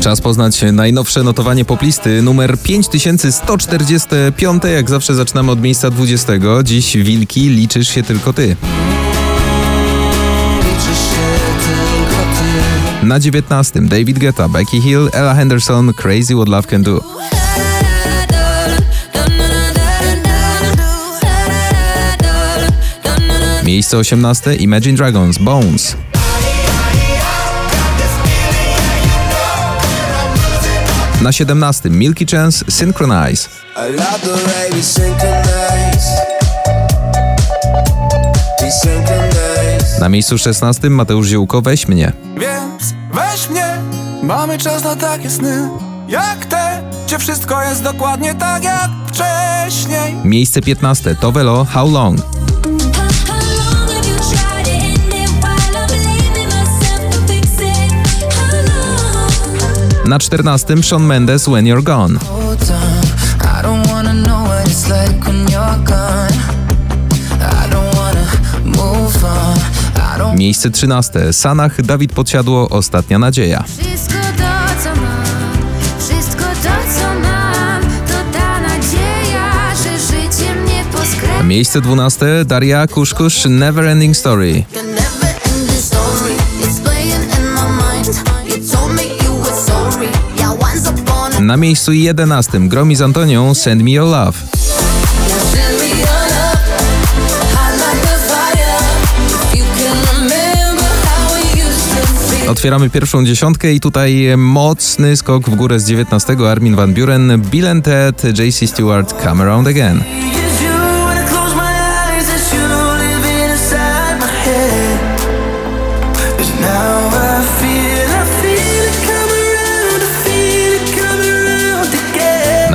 Czas poznać najnowsze notowanie poplisty numer 5145. Jak zawsze zaczynamy od miejsca 20. Dziś Wilki liczysz się tylko ty. Na 19. David Guetta, Becky Hill, Ella Henderson, Crazy What Love Can Do. Miejsce 18. Imagine Dragons, Bones. Na 17 Milky Chance Synchronize. Na miejscu 16 Mateusz Ziółko Weź mnie. Więc weź mnie, mamy czas na takie sny Jak te, gdzie wszystko jest dokładnie tak jak wcześniej Miejsce 15 Tovelo How Long. Na 14 Shawn Mendes When You're Gone. Miejsce 13 Sanach Dawid Podsiadło Ostatnia Nadzieja. Wszystko to, co mam, wszystko to, co mam, to ta nadzieja, że życie mnie poskrepi. Miejsce 12 Daria Kuszkusz Never Ending Story. Na miejscu 11 Gromi z Antonią Send Me Your Love. Otwieramy pierwszą dziesiątkę i tutaj mocny skok w górę z 19 Armin Van Buren, Bill and Ted, JC Stewart, Come Around Again.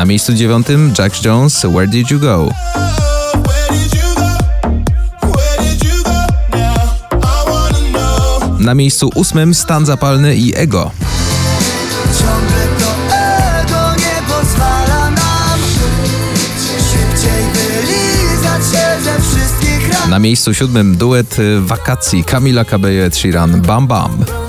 Na miejscu dziewiątym Jack Jones, Where Did You Go? Na miejscu ósmym Stan Zapalny i Ego. Na miejscu siódmym duet y, Wakacji Kamila Cabello Ed Sheeran Bam Bam.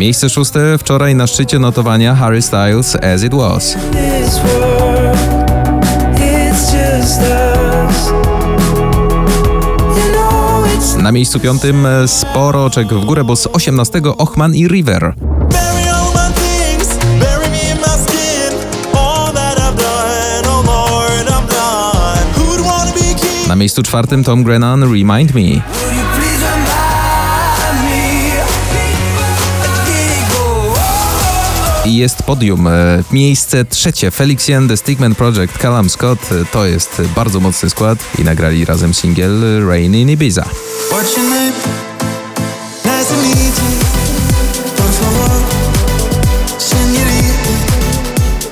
Miejsce szóste wczoraj na szczycie notowania Harry Styles As It Was. Na miejscu piątym e, sporo oczek w górę, bo z 18 Ochman i River. Oh? Na miejscu czwartym Tom Grennan Remind Me. Jest podium. E, Miejsce trzecie Felix Jan, The Stickman Project, Callum Scott. E, To jest bardzo mocny skład i nagrali razem singiel Rain in Ibiza.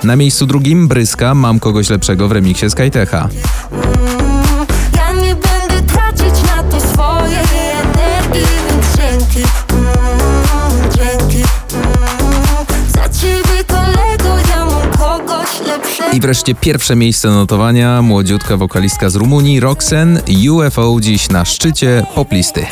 Na miejscu drugim Bryska Mam kogoś lepszego w remiksie Skytecha. I wreszcie pierwsze miejsce notowania młodziutka wokalistka z Rumunii Roxen UFO dziś na szczycie poplisty.